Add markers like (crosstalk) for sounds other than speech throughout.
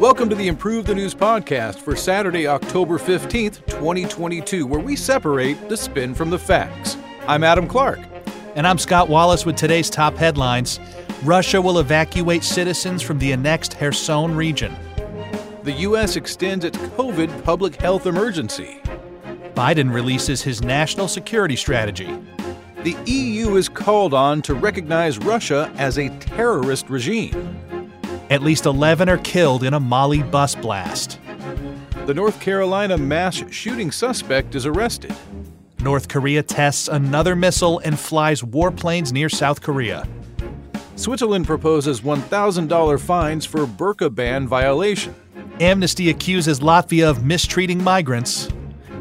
Welcome to the Improve the News podcast for Saturday, October 15th, 2022, where we separate the spin from the facts. I'm Adam Clark. And I'm Scott Wallace with today's top headlines. Russia will evacuate citizens from the annexed Kherson region. The U.S. extends its COVID public health emergency. Biden releases his national security strategy. The EU is called on to recognize Russia as a terrorist regime. At least 11 are killed in a Mali bus blast. The North Carolina mass shooting suspect is arrested. North Korea tests another missile and flies warplanes near South Korea. Switzerland proposes $1,000 fines for burqa ban violation. Amnesty accuses Latvia of mistreating migrants.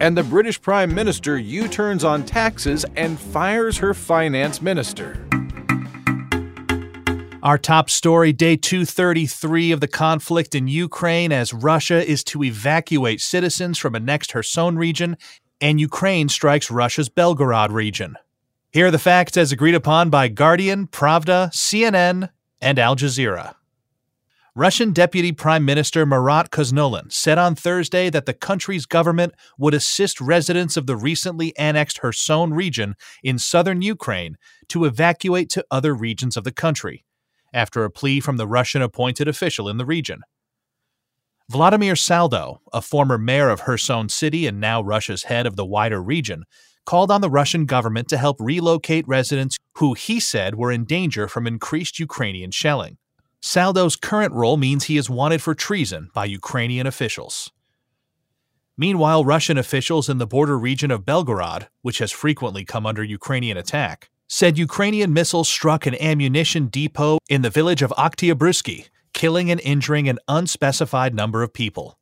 And the British Prime Minister U turns on taxes and fires her finance minister. Our top story day 233 of the conflict in Ukraine as Russia is to evacuate citizens from annexed Kherson region and Ukraine strikes Russia's Belgorod region. Here are the facts as agreed upon by Guardian, Pravda, CNN, and Al Jazeera. Russian Deputy Prime Minister Marat Khusnullin said on Thursday that the country's government would assist residents of the recently annexed Kherson region in southern Ukraine to evacuate to other regions of the country, after a plea from the Russian appointed official in the region. Vladimir Saldo, a former mayor of Kherson City and now Russia's head of the wider region, called on the Russian government to help relocate residents who he said were in danger from increased Ukrainian shelling. Saldo's current role means he is wanted for treason by Ukrainian officials. Meanwhile, Russian officials in the border region of Belgorod, which has frequently come under Ukrainian attack, said Ukrainian missiles struck an ammunition depot in the village of Oktyabrski killing and injuring an unspecified number of people.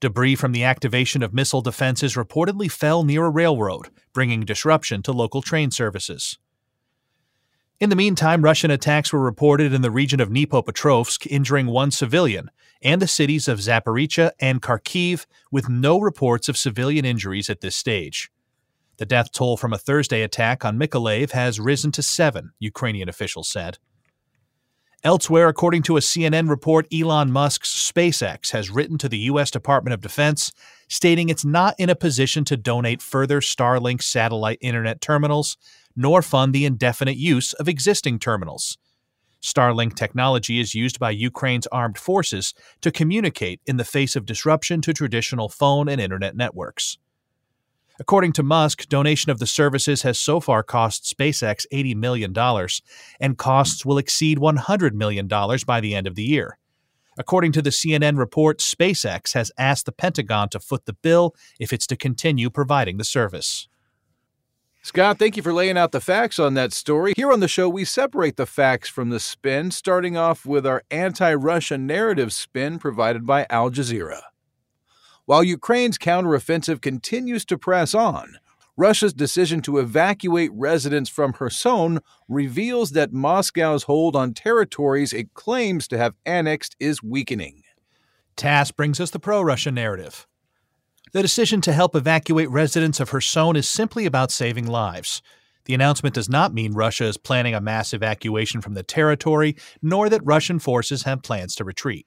Debris from the activation of missile defenses reportedly fell near a railroad, bringing disruption to local train services. In the meantime, Russian attacks were reported in the region of Dnipropetrovsk, injuring one civilian, and the cities of Zaporizhia and Kharkiv, with no reports of civilian injuries at this stage. The death toll from a Thursday attack on Mykolaiv has risen to seven, Ukrainian officials said. Elsewhere, according to a CNN report, Elon Musk's SpaceX has written to the U.S. Department of Defense stating it's not in a position to donate further Starlink satellite internet terminals nor fund the indefinite use of existing terminals. Starlink technology is used by Ukraine's armed forces to communicate in the face of disruption to traditional phone and internet networks. According to Musk, donation of the services has so far cost SpaceX $80 million, and costs will exceed $100 million by the end of the year. According to the CNN report, SpaceX has asked the Pentagon to foot the bill if it's to continue providing the service. Scott, thank you for laying out the facts on that story. Here on the show, we separate the facts from the spin, starting off with our anti Russia narrative spin provided by Al Jazeera. While Ukraine's counteroffensive continues to press on, Russia's decision to evacuate residents from Kherson reveals that Moscow's hold on territories it claims to have annexed is weakening. TASS brings us the pro Russia narrative. The decision to help evacuate residents of Kherson is simply about saving lives. The announcement does not mean Russia is planning a mass evacuation from the territory, nor that Russian forces have plans to retreat.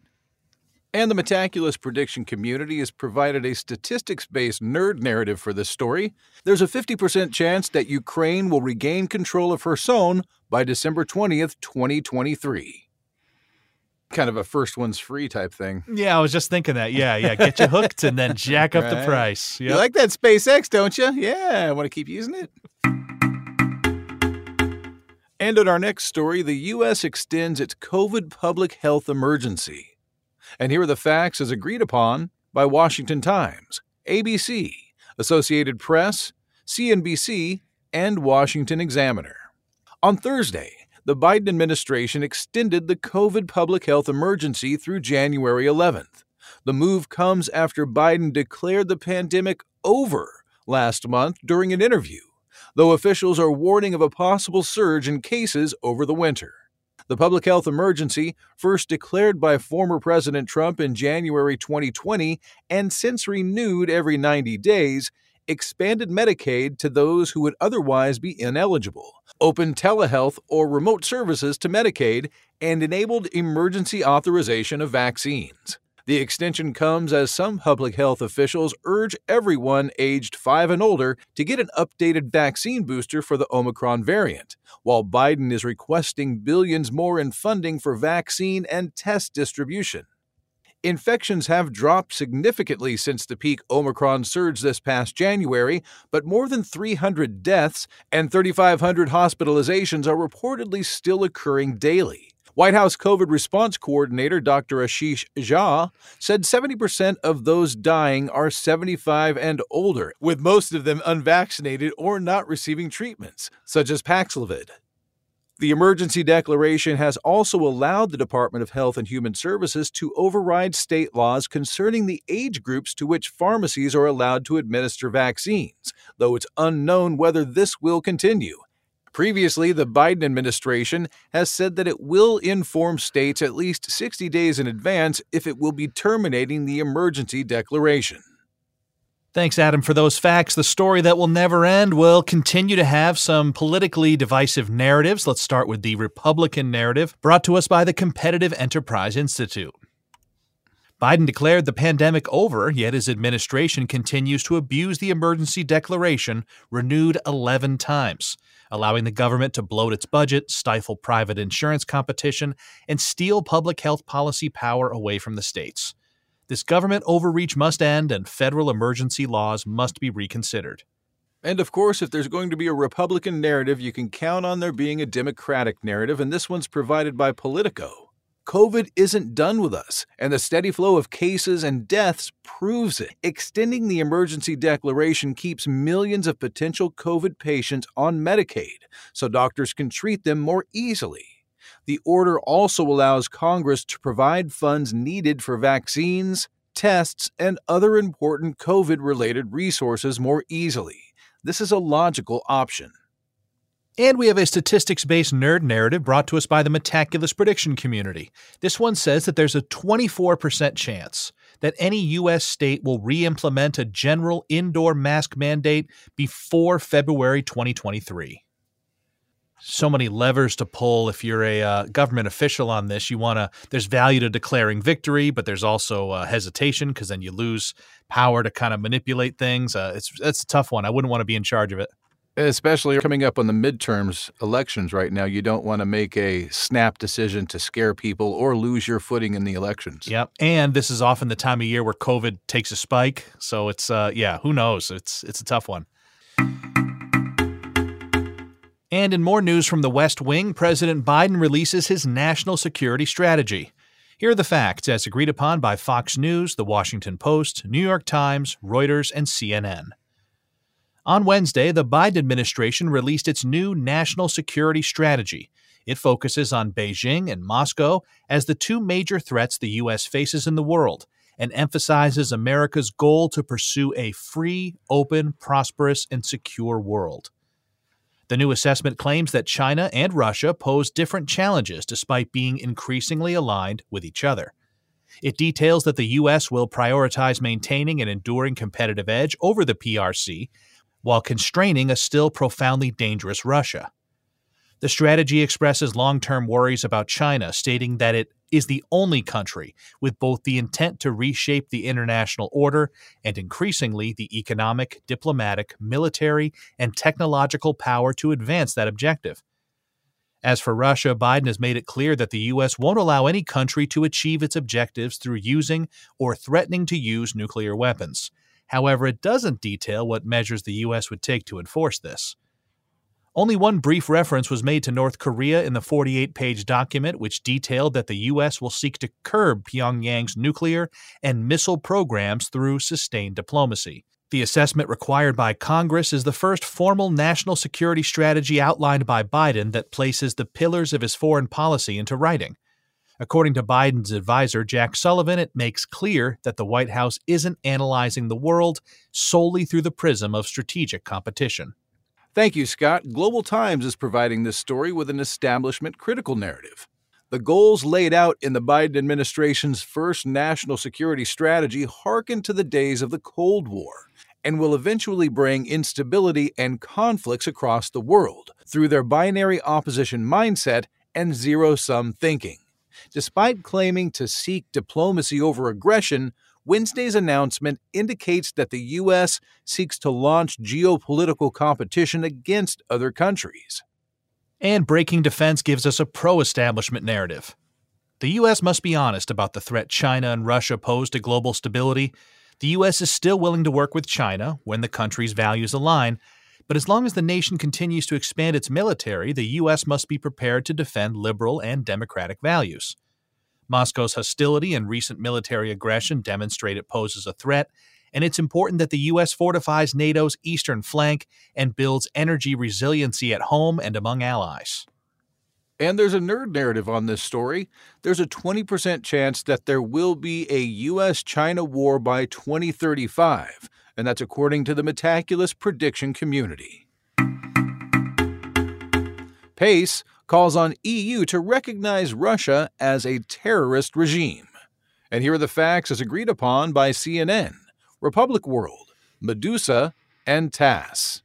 And the Metaculus prediction community has provided a statistics based nerd narrative for this story. There's a 50% chance that Ukraine will regain control of Kherson by December 20th, 2023. Kind of a first one's free type thing. Yeah, I was just thinking that. Yeah, yeah. Get you hooked and then jack up right. the price. Yep. You like that SpaceX, don't you? Yeah, I want to keep using it. And in our next story, the U.S. extends its COVID public health emergency. And here are the facts as agreed upon by Washington Times, ABC, Associated Press, CNBC, and Washington Examiner. On Thursday, the Biden administration extended the COVID public health emergency through January 11th. The move comes after Biden declared the pandemic over last month during an interview, though officials are warning of a possible surge in cases over the winter. The public health emergency, first declared by former President Trump in January 2020 and since renewed every 90 days, expanded Medicaid to those who would otherwise be ineligible, opened telehealth or remote services to Medicaid, and enabled emergency authorization of vaccines. The extension comes as some public health officials urge everyone aged 5 and older to get an updated vaccine booster for the Omicron variant, while Biden is requesting billions more in funding for vaccine and test distribution. Infections have dropped significantly since the peak Omicron surge this past January, but more than 300 deaths and 3,500 hospitalizations are reportedly still occurring daily. White House COVID response coordinator Dr. Ashish Jha said 70% of those dying are 75 and older, with most of them unvaccinated or not receiving treatments, such as Paxlovid. The emergency declaration has also allowed the Department of Health and Human Services to override state laws concerning the age groups to which pharmacies are allowed to administer vaccines, though it's unknown whether this will continue. Previously, the Biden administration has said that it will inform states at least 60 days in advance if it will be terminating the emergency declaration. Thanks, Adam, for those facts. The story that will never end will continue to have some politically divisive narratives. Let's start with the Republican narrative brought to us by the Competitive Enterprise Institute. Biden declared the pandemic over, yet his administration continues to abuse the emergency declaration, renewed 11 times allowing the government to bloat its budget, stifle private insurance competition, and steal public health policy power away from the states. This government overreach must end, and federal emergency laws must be reconsidered. And of course, if there's going to be a Republican narrative, you can count on there being a Democratic narrative, and this one's provided by Politico. COVID isn't done with us, and the steady flow of cases and deaths proves it. Extending the emergency declaration keeps millions of potential COVID patients on Medicaid so doctors can treat them more easily. The order also allows Congress to provide funds needed for vaccines, tests, and other important COVID related resources more easily. This is a logical option. And we have a statistics based nerd narrative brought to us by the Metaculus prediction community. This one says that there's a 24% chance that any U.S. state will re implement a general indoor mask mandate before February 2023. So many levers to pull if you're a uh, government official on this. You want to, there's value to declaring victory, but there's also uh, hesitation because then you lose power to kind of manipulate things. Uh, it's, it's a tough one. I wouldn't want to be in charge of it. Especially coming up on the midterms elections right now, you don't want to make a snap decision to scare people or lose your footing in the elections. Yep. And this is often the time of year where COVID takes a spike. So it's, uh, yeah, who knows? It's, it's a tough one. And in more news from the West Wing, President Biden releases his national security strategy. Here are the facts as agreed upon by Fox News, The Washington Post, New York Times, Reuters, and CNN. On Wednesday, the Biden administration released its new national security strategy. It focuses on Beijing and Moscow as the two major threats the U.S. faces in the world and emphasizes America's goal to pursue a free, open, prosperous, and secure world. The new assessment claims that China and Russia pose different challenges despite being increasingly aligned with each other. It details that the U.S. will prioritize maintaining an enduring competitive edge over the PRC while constraining a still profoundly dangerous Russia. The strategy expresses long term worries about China, stating that it is the only country with both the intent to reshape the international order and increasingly the economic, diplomatic, military, and technological power to advance that objective. As for Russia, Biden has made it clear that the U.S. won't allow any country to achieve its objectives through using or threatening to use nuclear weapons. However, it doesn't detail what measures the U.S. would take to enforce this. Only one brief reference was made to North Korea in the 48 page document, which detailed that the U.S. will seek to curb Pyongyang's nuclear and missile programs through sustained diplomacy. The assessment required by Congress is the first formal national security strategy outlined by Biden that places the pillars of his foreign policy into writing. According to Biden's advisor, Jack Sullivan, it makes clear that the White House isn't analyzing the world solely through the prism of strategic competition. Thank you, Scott. Global Times is providing this story with an establishment critical narrative. The goals laid out in the Biden administration's first national security strategy harken to the days of the Cold War and will eventually bring instability and conflicts across the world through their binary opposition mindset and zero sum thinking. Despite claiming to seek diplomacy over aggression, Wednesday's announcement indicates that the U.S. seeks to launch geopolitical competition against other countries. And breaking defense gives us a pro establishment narrative. The U.S. must be honest about the threat China and Russia pose to global stability. The U.S. is still willing to work with China when the country's values align, but as long as the nation continues to expand its military, the U.S. must be prepared to defend liberal and democratic values. Moscow's hostility and recent military aggression demonstrate it poses a threat, and it's important that the U.S. fortifies NATO's eastern flank and builds energy resiliency at home and among allies. And there's a nerd narrative on this story. There's a 20% chance that there will be a U.S. China war by 2035, and that's according to the Metaculus prediction community. Pace calls on EU to recognize Russia as a terrorist regime. And here are the facts as agreed upon by CNN, Republic World, Meduza, and TASS.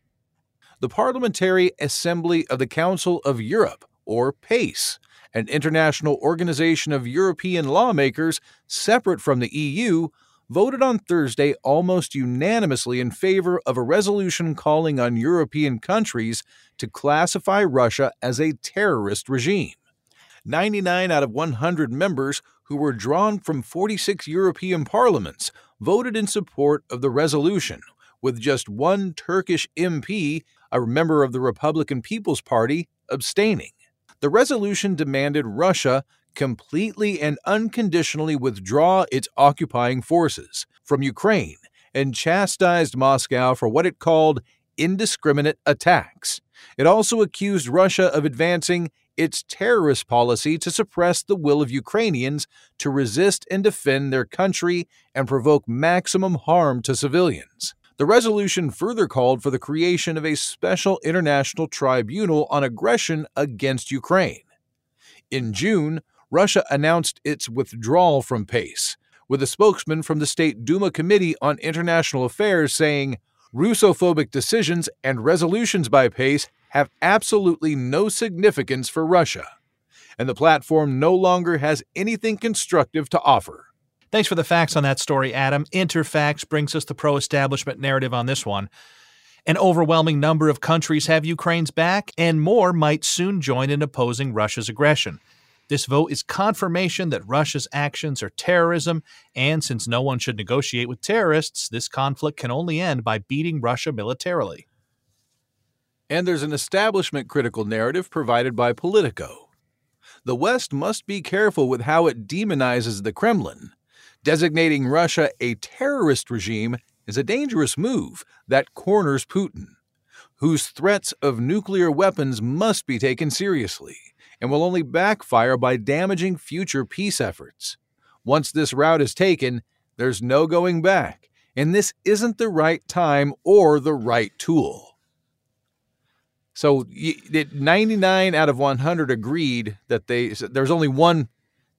The Parliamentary Assembly of the Council of Europe, or PACE, an international organization of European lawmakers separate from the EU, voted on Thursday almost unanimously in favor of a resolution calling on European countries to classify Russia as a terrorist regime. 99 out of 100 members who were drawn from 46 European parliaments voted in support of the resolution, with just one Turkish MP, a member of the Republican People's Party, abstaining. The resolution demanded Russia completely and unconditionally withdraw its occupying forces from Ukraine and chastised Moscow for what it called indiscriminate attacks. It also accused Russia of advancing its terrorist policy to suppress the will of Ukrainians to resist and defend their country and provoke maximum harm to civilians. The resolution further called for the creation of a special international tribunal on aggression against Ukraine. In June, Russia announced its withdrawal from PACE, with a spokesman from the State Duma Committee on International Affairs saying, Russophobic decisions and resolutions by PACE have absolutely no significance for Russia, and the platform no longer has anything constructive to offer. Thanks for the facts on that story, Adam. Interfax brings us the pro establishment narrative on this one. An overwhelming number of countries have Ukraine's back, and more might soon join in opposing Russia's aggression. This vote is confirmation that Russia's actions are terrorism, and since no one should negotiate with terrorists, this conflict can only end by beating Russia militarily. And there's an establishment critical narrative provided by Politico. The West must be careful with how it demonizes the Kremlin. Designating Russia a terrorist regime is a dangerous move that corners Putin, whose threats of nuclear weapons must be taken seriously and will only backfire by damaging future peace efforts. Once this route is taken, there's no going back, and this isn't the right time or the right tool. So 99 out of 100 agreed that they there's only one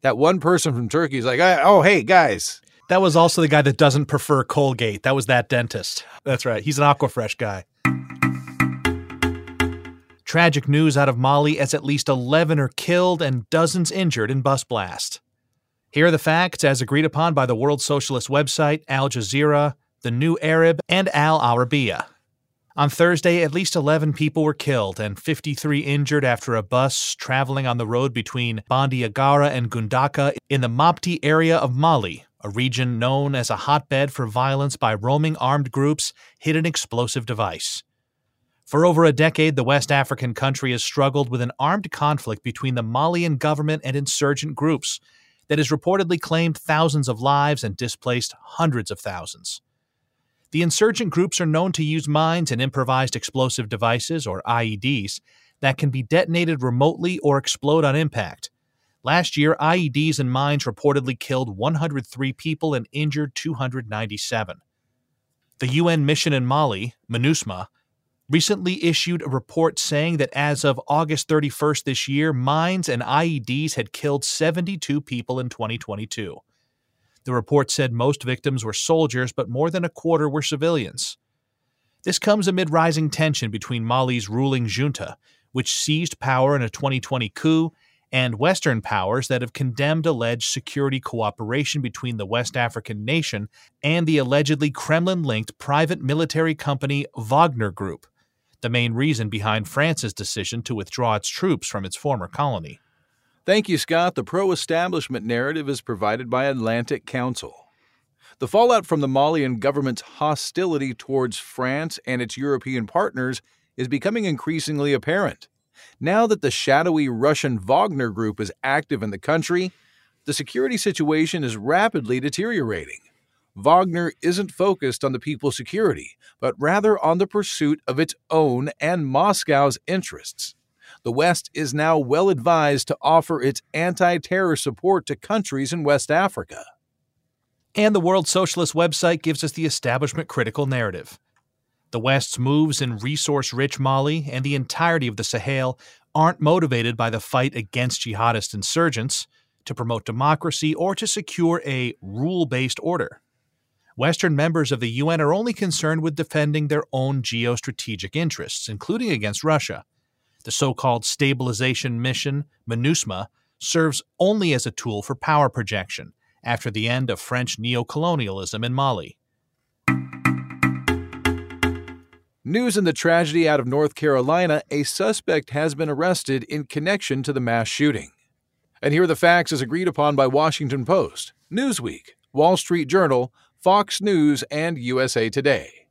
that one person from Turkey is like, "Oh, hey guys, that was also the guy that doesn't prefer Colgate. That was that dentist. That's right. He's an Aquafresh guy. Tragic news out of Mali as at least 11 are killed and dozens injured in bus blast. Here are the facts as agreed upon by the World Socialist website, Al Jazeera, The New Arab, and Al Arabiya. On Thursday, at least 11 people were killed and 53 injured after a bus traveling on the road between Bandiagara and Goundaka in the Mopti area of Mali, a region known as a hotbed for violence by roaming armed groups, hit an explosive device. For over a decade, the West African country has struggled with an armed conflict between the Malian government and insurgent groups that has reportedly claimed thousands of lives and displaced hundreds of thousands. The insurgent groups are known to use mines and improvised explosive devices, or IEDs, that can be detonated remotely or explode on impact. Last year, IEDs and mines reportedly killed 103 people and injured 297. The UN mission in Mali, MINUSMA, recently issued a report saying that as of August 31st this year, mines and IEDs had killed 72 people in 2022. The report said most victims were soldiers, but more than a quarter were civilians. This comes amid rising tension between Mali's ruling junta, which seized power in a 2020 coup, and Western powers that have condemned alleged security cooperation between the West African nation and the allegedly Kremlin linked private military company Wagner Group, the main reason behind France's decision to withdraw its troops from its former colony. Thank you, Scott. The pro establishment narrative is provided by Atlantic Council. The fallout from the Malian government's hostility towards France and its European partners is becoming increasingly apparent. Now that the shadowy Russian Wagner group is active in the country, the security situation is rapidly deteriorating. Wagner isn't focused on the people's security, but rather on the pursuit of its own and Moscow's interests. The West is now well advised to offer its anti terror support to countries in West Africa. And the World Socialist website gives us the establishment critical narrative. The West's moves in resource rich Mali and the entirety of the Sahel aren't motivated by the fight against jihadist insurgents, to promote democracy, or to secure a rule based order. Western members of the UN are only concerned with defending their own geostrategic interests, including against Russia. The so called stabilization mission, MINUSMA, serves only as a tool for power projection after the end of French neocolonialism in Mali. News in the tragedy out of North Carolina a suspect has been arrested in connection to the mass shooting. And here are the facts as agreed upon by Washington Post, Newsweek, Wall Street Journal, Fox News, and USA Today.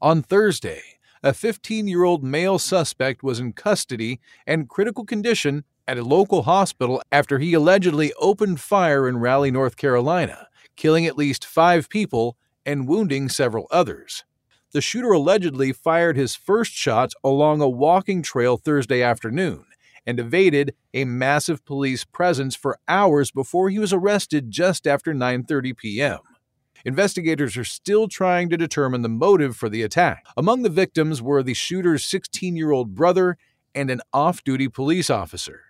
On Thursday, a 15 year old male suspect was in custody and critical condition at a local hospital after he allegedly opened fire in Raleigh, North Carolina, killing at least five people and wounding several others the shooter allegedly fired his first shots along a walking trail Thursday afternoon and evaded a massive police presence for hours before he was arrested just after 9:30 p.m. Investigators are still trying to determine the motive for the attack. Among the victims were the shooter's 16-year-old brother and an off-duty police officer.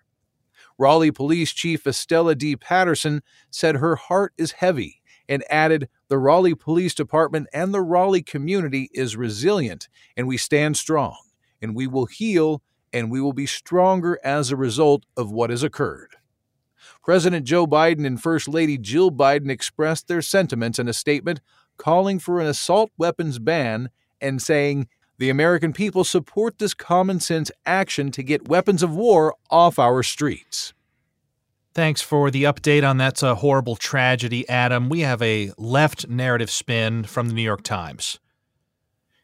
Raleigh Police Chief Estella D. Patterson said her heart is heavy and added, The Raleigh Police Department and the Raleigh community is resilient, and we stand strong, and we will heal, and we will be stronger as a result of what has occurred. President Joe Biden and First Lady Jill Biden expressed their sentiments in a statement calling for an assault weapons ban and saying, the American people support this common sense action to get weapons of war off our streets. Thanks for the update on that a horrible tragedy, Adam. We have a left narrative spin from the New York Times.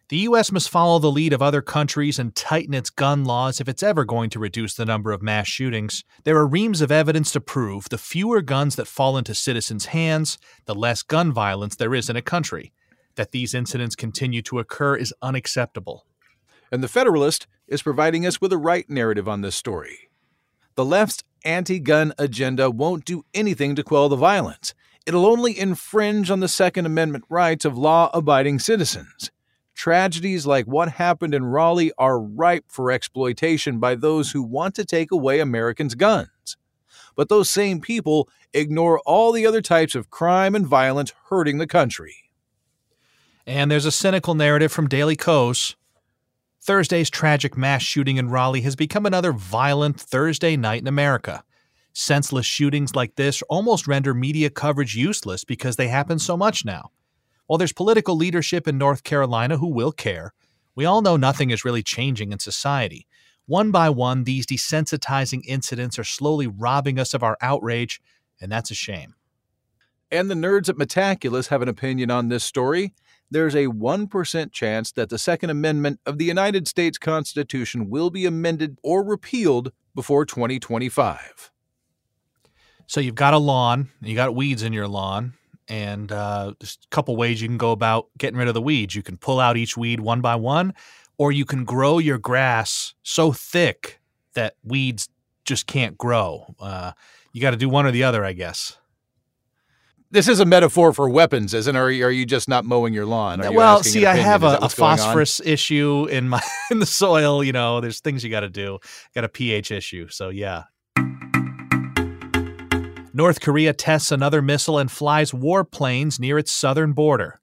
The U.S. must follow the lead of other countries and tighten its gun laws if it's ever going to reduce the number of mass shootings. There are reams of evidence to prove the fewer guns that fall into citizens' hands, the less gun violence there is in a country. That these incidents continue to occur is unacceptable. And the Federalist is providing us with a right narrative on this story. The left's anti gun agenda won't do anything to quell the violence. It'll only infringe on the Second Amendment rights of law abiding citizens. Tragedies like what happened in Raleigh are ripe for exploitation by those who want to take away Americans' guns. But those same people ignore all the other types of crime and violence hurting the country. And there's a cynical narrative from Daily Kos Thursday's tragic mass shooting in Raleigh has become another violent Thursday night in America. Senseless shootings like this almost render media coverage useless because they happen so much now. While there's political leadership in North Carolina who will care, we all know nothing is really changing in society. One by one, these desensitizing incidents are slowly robbing us of our outrage, and that's a shame. And the nerds at Metaculus have an opinion on this story there's a 1% chance that the Second Amendment of the United States Constitution will be amended or repealed before 2025. So you've got a lawn, you got weeds in your lawn, and uh, there's a couple ways you can go about getting rid of the weeds. You can pull out each weed one by one, or you can grow your grass so thick that weeds just can't grow. Uh, you got to do one or the other, I guess this is a metaphor for weapons, isn't it? Or are you just not mowing your lawn? well, see, I have a, a phosphorus issue in my (laughs) in the soil. You know, there's things you got to do. Got a pH issue, so yeah. North Korea tests another missile and flies warplanes near its southern border.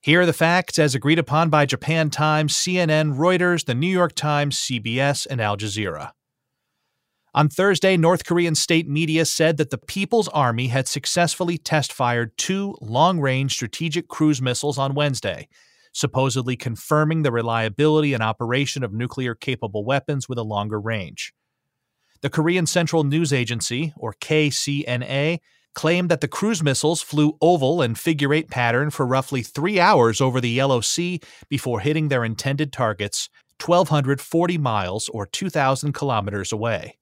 Here are the facts as agreed upon by Japan Times, CNN, Reuters, the New York Times, CBS, and Al Jazeera. On Thursday, North Korean state media said that the People's Army had successfully test fired two long range strategic cruise missiles on Wednesday, supposedly confirming the reliability and operation of nuclear capable weapons with a longer range. The Korean Central News Agency, or KCNA, claimed that the cruise missiles flew oval and figure eight pattern for roughly three hours over the Yellow Sea before hitting their intended targets 1,240 miles or 2,000 kilometers away.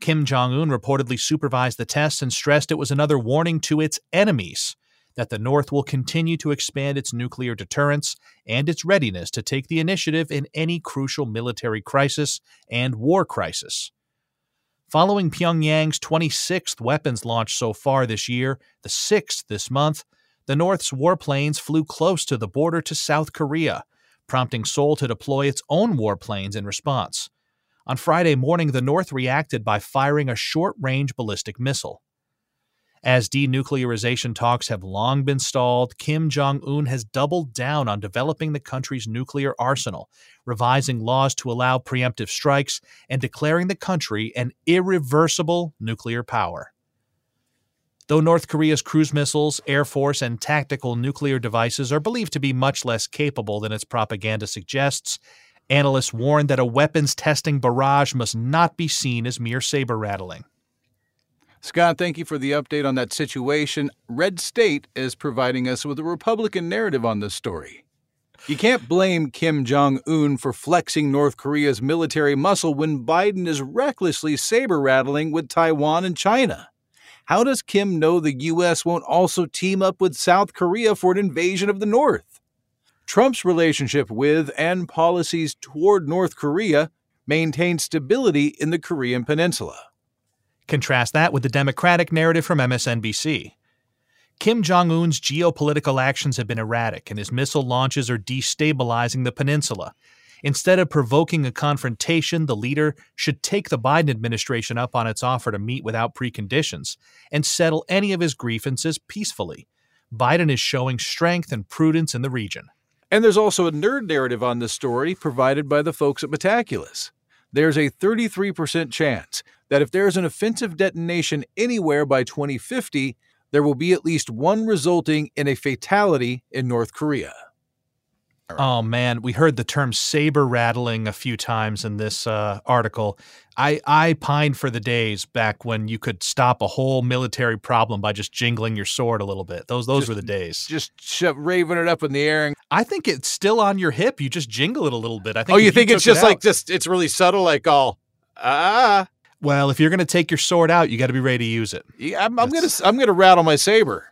Kim Jong un reportedly supervised the tests and stressed it was another warning to its enemies that the North will continue to expand its nuclear deterrence and its readiness to take the initiative in any crucial military crisis and war crisis. Following Pyongyang's 26th weapons launch so far this year, the sixth this month, the North's warplanes flew close to the border to South Korea, prompting Seoul to deploy its own warplanes in response. On Friday morning, the North reacted by firing a short range ballistic missile. As denuclearization talks have long been stalled, Kim Jong un has doubled down on developing the country's nuclear arsenal, revising laws to allow preemptive strikes, and declaring the country an irreversible nuclear power. Though North Korea's cruise missiles, Air Force, and tactical nuclear devices are believed to be much less capable than its propaganda suggests, analysts warn that a weapons testing barrage must not be seen as mere saber rattling. Scott, thank you for the update on that situation. Red State is providing us with a Republican narrative on this story. You can't blame Kim Jong un for flexing North Korea's military muscle when Biden is recklessly saber rattling with Taiwan and China. How does Kim know the U.S. won't also team up with South Korea for an invasion of the North? Trump's relationship with and policies toward North Korea maintain stability in the Korean Peninsula. Contrast that with the Democratic narrative from MSNBC. Kim Jong un's geopolitical actions have been erratic, and his missile launches are destabilizing the peninsula. Instead of provoking a confrontation, the leader should take the Biden administration up on its offer to meet without preconditions and settle any of his grievances peacefully. Biden is showing strength and prudence in the region. And there's also a nerd narrative on this story provided by the folks at Metaculus. There's a 33% chance that if there is an offensive detonation anywhere by 2050, there will be at least one resulting in a fatality in North Korea. Oh man, we heard the term saber rattling a few times in this uh, article. I I pined for the days back when you could stop a whole military problem by just jingling your sword a little bit. Those those just, were the days. Just shove, raving it up in the air. And- I think it's still on your hip. You just jingle it a little bit. I think. Oh, you think you it's just it like just it's really subtle, like all ah. Well, if you're going to take your sword out, you got to be ready to use it. Yeah, I'm, I'm going to I'm going to rattle my saber.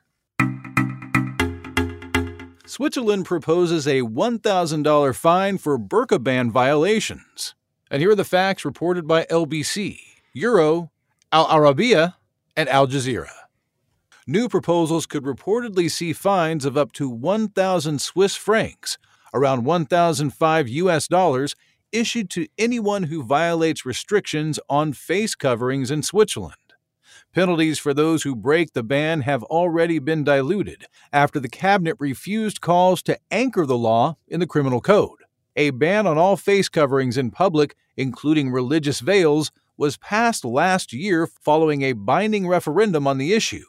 Switzerland proposes a $1,000 fine for burqa ban violations. And here are the facts reported by LBC, Euro, Al Arabiya, and Al Jazeera. New proposals could reportedly see fines of up to 1,000 Swiss francs, around 1,005 US dollars, issued to anyone who violates restrictions on face coverings in Switzerland. Penalties for those who break the ban have already been diluted after the cabinet refused calls to anchor the law in the criminal code. A ban on all face coverings in public, including religious veils, was passed last year following a binding referendum on the issue.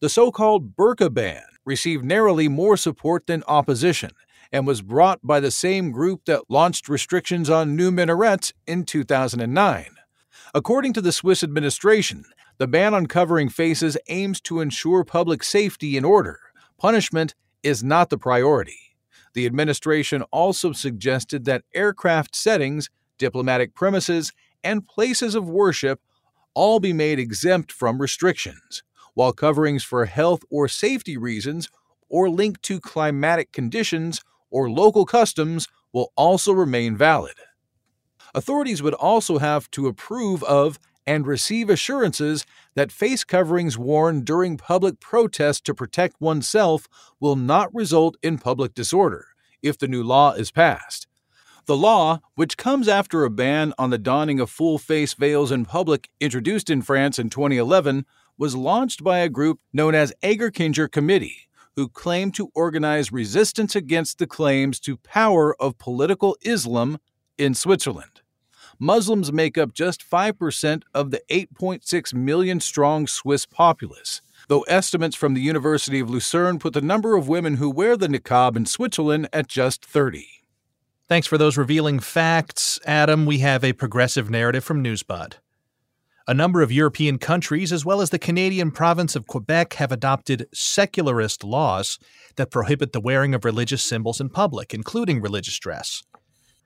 The so called burqa ban received narrowly more support than opposition and was brought by the same group that launched restrictions on new minarets in 2009. According to the Swiss administration, the ban on covering faces aims to ensure public safety and order. Punishment is not the priority. The administration also suggested that aircraft settings, diplomatic premises, and places of worship all be made exempt from restrictions, while coverings for health or safety reasons or linked to climatic conditions or local customs will also remain valid. Authorities would also have to approve of and receive assurances that face coverings worn during public protests to protect oneself will not result in public disorder if the new law is passed. The law, which comes after a ban on the donning of full face veils in public introduced in France in 2011, was launched by a group known as Egerkinger Committee, who claim to organize resistance against the claims to power of political Islam in Switzerland. Muslims make up just 5% of the 8.6 million strong Swiss populace, though estimates from the University of Lucerne put the number of women who wear the niqab in Switzerland at just 30. Thanks for those revealing facts, Adam. We have a progressive narrative from Newsbud. A number of European countries, as well as the Canadian province of Quebec, have adopted secularist laws that prohibit the wearing of religious symbols in public, including religious dress.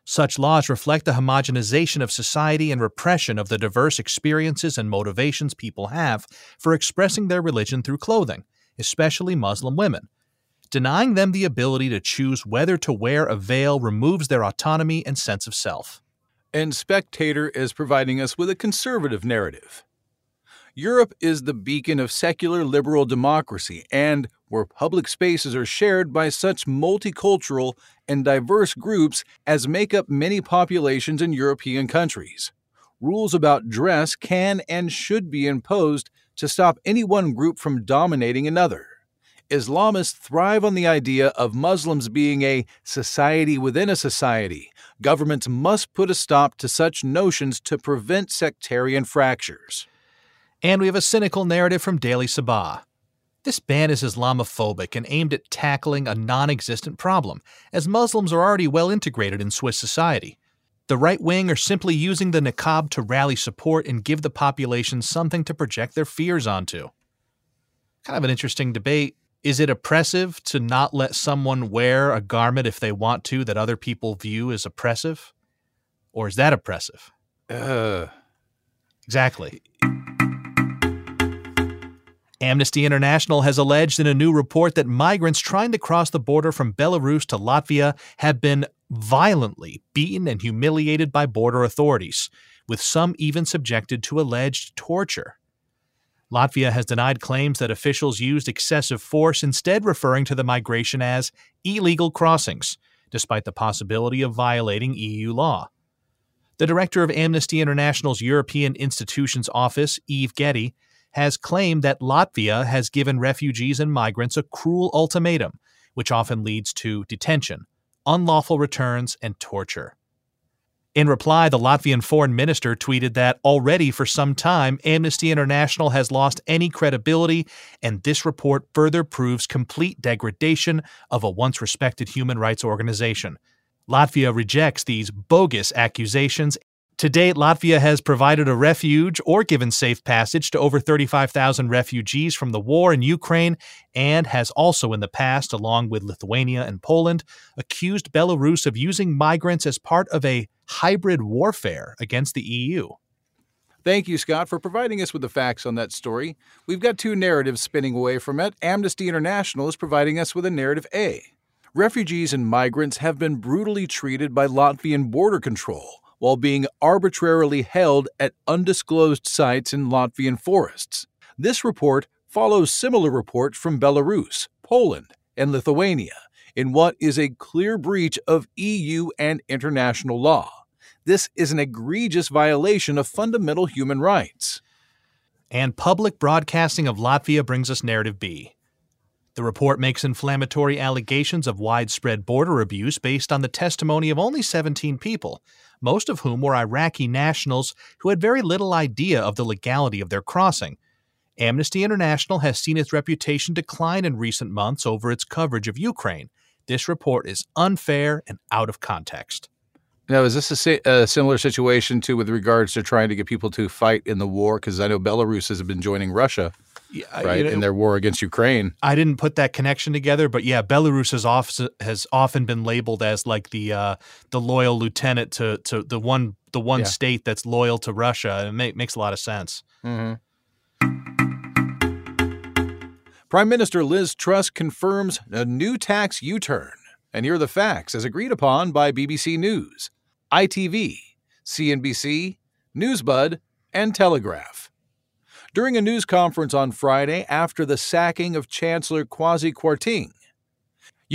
Such laws reflect the homogenization of society and repression of the diverse experiences and motivations people have for expressing their religion through clothing, especially Muslim women. Denying them the ability to choose whether to wear a veil removes their autonomy and sense of self. And Spectator is providing us with a conservative narrative. Europe is the beacon of secular liberal democracy and where public spaces are shared by such multicultural and diverse groups as make up many populations in European countries. Rules about dress can and should be imposed to stop any one group from dominating another. Islamists thrive on the idea of Muslims being a society within a society. Governments must put a stop to such notions to prevent sectarian fractures. And we have a cynical narrative from Daily Sabah. This ban is Islamophobic and aimed at tackling a non existent problem, as Muslims are already well integrated in Swiss society. The right wing are simply using the niqab to rally support and give the population something to project their fears onto. Kind of an interesting debate. Is it oppressive to not let someone wear a garment if they want to that other people view as oppressive? Or is that oppressive? Uh. Exactly. Amnesty International has alleged in a new report that migrants trying to cross the border from Belarus to Latvia have been violently beaten and humiliated by border authorities, with some even subjected to alleged torture. Latvia has denied claims that officials used excessive force, instead, referring to the migration as illegal crossings, despite the possibility of violating EU law. The director of Amnesty International's European Institutions Office, Eve Geddie, has claimed that Latvia has given refugees and migrants a cruel ultimatum, which often leads to detention, unlawful returns, and torture. In reply, the Latvian foreign minister tweeted that already for some time, Amnesty International has lost any credibility, and this report further proves complete degradation of a once respected human rights organization. Latvia rejects these bogus accusations to date, Latvia has provided a refuge or given safe passage to over 35,000 refugees from the war in Ukraine and has also in the past, along with Lithuania and Poland, accused Belarus of using migrants as part of a hybrid warfare against the EU. Thank you, Scott, for providing us with the facts on that story. We've got two narratives spinning away from it. Amnesty International is providing us with a narrative A. Refugees and migrants have been brutally treated by Latvian border control while being arbitrarily held at undisclosed sites in Latvian forests. This report follows similar reports from Belarus, Poland, and Lithuania in what is a clear breach of EU and international law. This is an egregious violation of fundamental human rights. And public broadcasting of Latvia brings us narrative B. The report makes inflammatory allegations of widespread border abuse based on the testimony of only 17 people, most of whom were Iraqi nationals who had very little idea of the legality of their crossing. Amnesty International has seen its reputation decline in recent months over its coverage of Ukraine. This report is unfair and out of context. Now, is this a, a, similar situation to with regards to trying to get people to fight in the war? Because I know Belarus has been joining Russia, yeah, right, you know, in their war against Ukraine. I didn't put that connection together, but yeah, Belarus has, off, has often been labeled as like the uh, the loyal lieutenant to to the one the one yeah. state that's loyal to Russia. It make, makes a lot of sense. Mm-hmm. Prime Minister Liz Truss confirms a new tax U turn. And here are the facts as agreed upon by BBC News, ITV, CNBC, Newsbud, and Telegraph. During a news conference on Friday after the sacking of Chancellor Kwasi Kwarteng,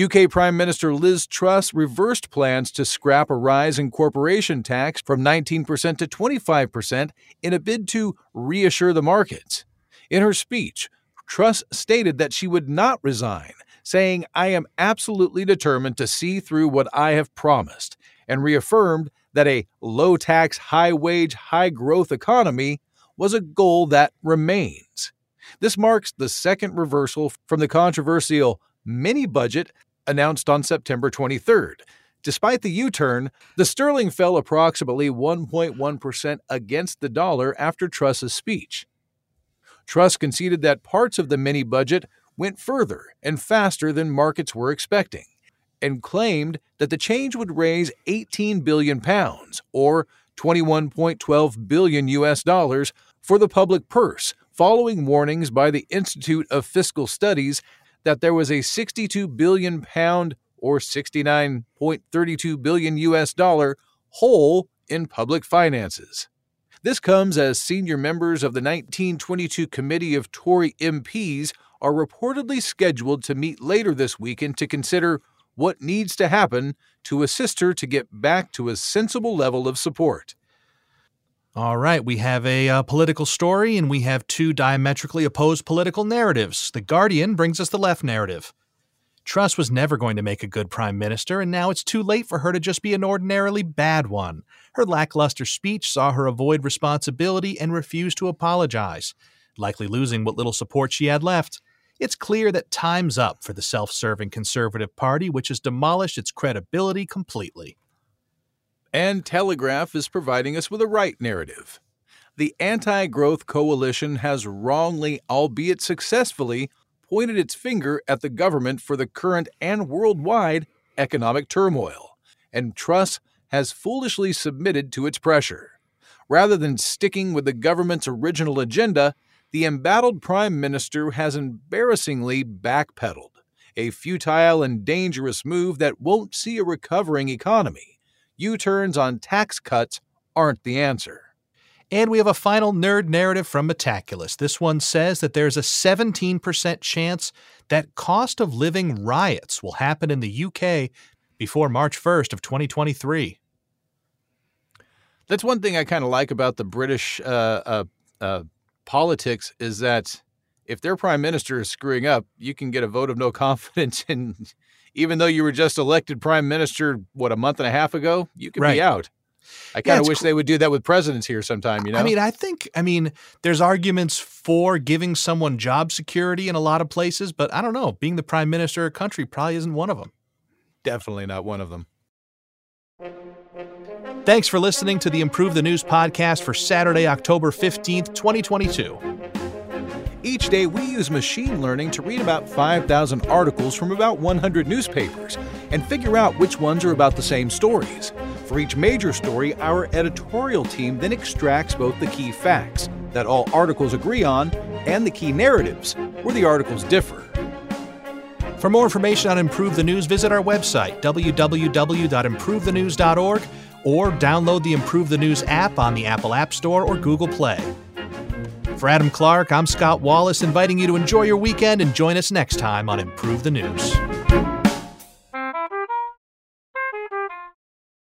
UK Prime Minister Liz Truss reversed plans to scrap a rise in corporation tax from 19% to 25% in a bid to reassure the markets. In her speech, Truss stated that she would not resign saying, I am absolutely determined to see through what I have promised, and reaffirmed that a low tax, high wage, high growth economy was a goal that remains. This marks the second reversal from the controversial mini budget announced on September 23rd. Despite the U turn, the sterling fell approximately 1.1% against the dollar after Truss's speech. Truss conceded that parts of the mini budget went further and faster than markets were expecting and claimed that the change would raise 18 billion pounds or 21.12 billion US dollars for the public purse following warnings by the Institute of Fiscal Studies that there was a 62 billion pound or 69.32 billion US dollar hole in public finances. This comes as senior members of the 1922 Committee of Tory MPs are reportedly scheduled to meet later this weekend to consider what needs to happen to assist her to get back to a sensible level of support. All right, we have a uh, political story and we have two diametrically opposed political narratives. The Guardian brings us the left narrative. Truss was never going to make a good prime minister, and now it's too late for her to just be an ordinarily bad one. Her lackluster speech saw her avoid responsibility and refuse to apologize, likely losing what little support she had left. It's clear that time's up for the self serving Conservative Party, which has demolished its credibility completely. And Telegraph is providing us with a right narrative. The anti growth coalition has wrongly, albeit successfully, pointed its finger at the government for the current and worldwide economic turmoil, and Truss has foolishly submitted to its pressure. Rather than sticking with the government's original agenda, the embattled prime minister has embarrassingly backpedaled, a futile and dangerous move that won't see a recovering economy. U turns on tax cuts aren't the answer. And we have a final nerd narrative from Metaculus. This one says that there's a 17% chance that cost of living riots will happen in the UK before March 1st of 2023. That's one thing I kind of like about the British uh, uh, uh, politics is that if their prime minister is screwing up, you can get a vote of no (laughs) confidence. And even though you were just elected prime minister, what, a month and a half ago, you could Right. be out. I kind of it's wish cr- they would do that with presidents here sometime, you know? I mean, I think, I mean, there's arguments for giving someone job security in a lot of places, but I don't know. Being the prime minister of a country probably isn't one of them. definitely not one of them. Thanks for listening to the Improve the News podcast for Saturday, October 15th, 2022. Each day, we use machine learning to read about 5,000 articles from about 100 newspapers and figure out which ones are about the same stories. For each major story, our editorial team then extracts both the key facts that all articles agree on and the key narratives where the articles differ. For more information on Improve the News, visit our website, www.improvethenews.org, or download the Improve the News app on the Apple App Store or Google Play. For Adam Clark, I'm Scott Wallace, inviting you to enjoy your weekend and join us next time on Improve the News.